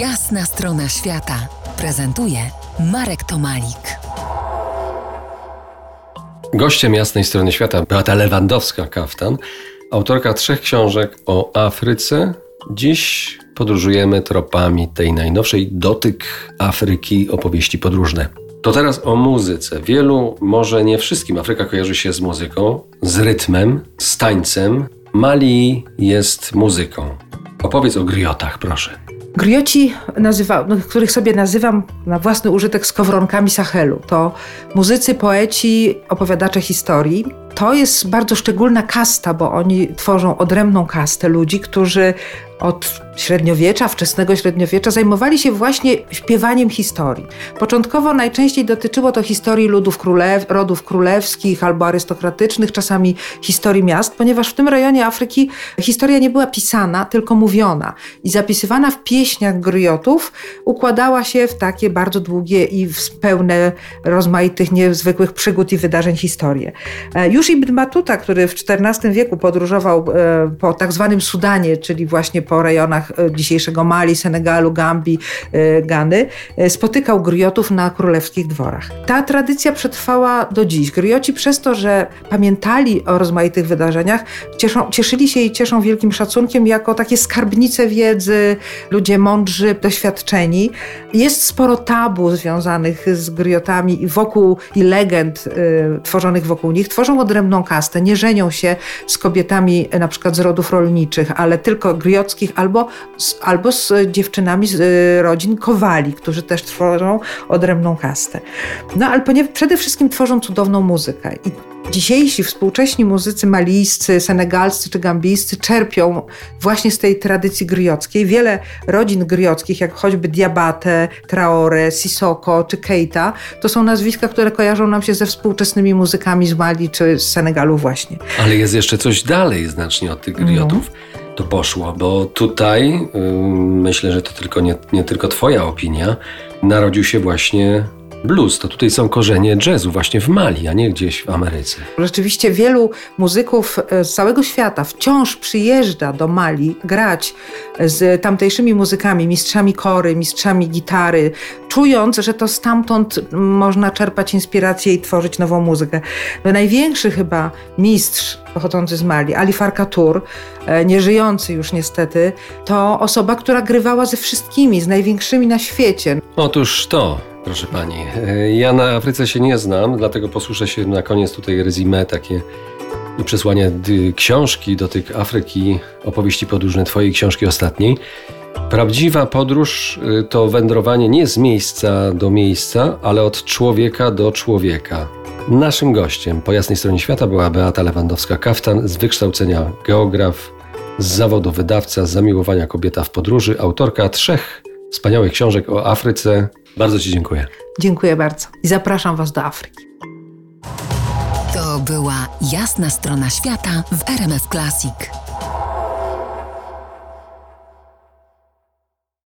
Jasna strona świata prezentuje Marek Tomalik. Gościem jasnej strony świata Beata Lewandowska-Kaftan, autorka trzech książek o Afryce. Dziś podróżujemy tropami tej najnowszej Dotyk Afryki opowieści podróżne. To teraz o muzyce. Wielu, może nie wszystkim, Afryka kojarzy się z muzyką, z rytmem, z tańcem. Mali jest muzyką. Opowiedz o griotach, proszę. Grioci, nazywa, no, których sobie nazywam na własny użytek skowronkami Sahelu, to muzycy, poeci, opowiadacze historii. To jest bardzo szczególna kasta, bo oni tworzą odrębną kastę ludzi, którzy od średniowiecza, wczesnego średniowiecza zajmowali się właśnie śpiewaniem historii. Początkowo najczęściej dotyczyło to historii ludów królew, rodów królewskich albo arystokratycznych, czasami historii miast, ponieważ w tym rejonie Afryki historia nie była pisana, tylko mówiona i zapisywana w pieśniach griotów układała się w takie bardzo długie i pełne rozmaitych, niezwykłych przygód i wydarzeń historie. E, już Ibn Batuta, który w XIV wieku podróżował e, po tak zwanym Sudanie, czyli właśnie po rejonach e, dzisiejszego Mali, Senegalu, Gambii, e, Gany, spotykał griotów na królewskich dworach. Ta tradycja przetrwała do dziś. Grioci przez to, że pamiętali o rozmaitych wydarzeniach, cieszą, cieszyli się i cieszą wielkim szacunkiem jako takie skarbnice wiedzy, ludzie mądrzy, doświadczeni. Jest sporo tabu związanych z griotami i wokół i legend y, tworzonych wokół nich. Tworzą odrębną kastę, nie żenią się z kobietami na przykład z rodów rolniczych, ale tylko griot albo, albo z dziewczynami z y, rodzin kowali, którzy też tworzą odrębną kastę. No ale przede wszystkim tworzą cudowną muzykę i Dzisiejsi współcześni muzycy malijscy, senegalscy czy gambijscy czerpią właśnie z tej tradycji griockiej. Wiele rodzin griockich, jak choćby Diabate, Traore, Sisoko czy Keita, to są nazwiska, które kojarzą nam się ze współczesnymi muzykami z Mali czy z Senegalu właśnie. Ale jest jeszcze coś dalej znacznie od tych griotów. No to poszło, bo tutaj yy, myślę, że to tylko nie, nie tylko Twoja opinia, narodził się właśnie blues. To tutaj są korzenie jazzu właśnie w Mali, a nie gdzieś w Ameryce. Rzeczywiście wielu muzyków e, z całego świata wciąż przyjeżdża do Mali grać z tamtejszymi muzykami, mistrzami kory, mistrzami gitary, czując, że to stamtąd można czerpać inspirację i tworzyć nową muzykę. No, największy chyba mistrz pochodzący z Mali, Ali Farkatur, e, nieżyjący już niestety, to osoba, która grywała ze wszystkimi, z największymi na świecie. Otóż to, proszę pani. E, ja na Afryce się nie znam, dlatego posłuszę się na koniec tutaj rezime takie i przesłanie książki do tych Afryki, opowieści podróżne twojej książki ostatniej. Prawdziwa podróż y, to wędrowanie nie z miejsca do miejsca, ale od człowieka do człowieka. Naszym gościem po jasnej stronie świata była Beata Lewandowska-Kaftan, z wykształcenia geograf, z zawodu wydawca, z zamiłowania kobieta w podróży, autorka trzech wspaniałych książek o Afryce. Bardzo Ci dziękuję. Dziękuję bardzo i zapraszam Was do Afryki. To była jasna strona świata w RMF Classic.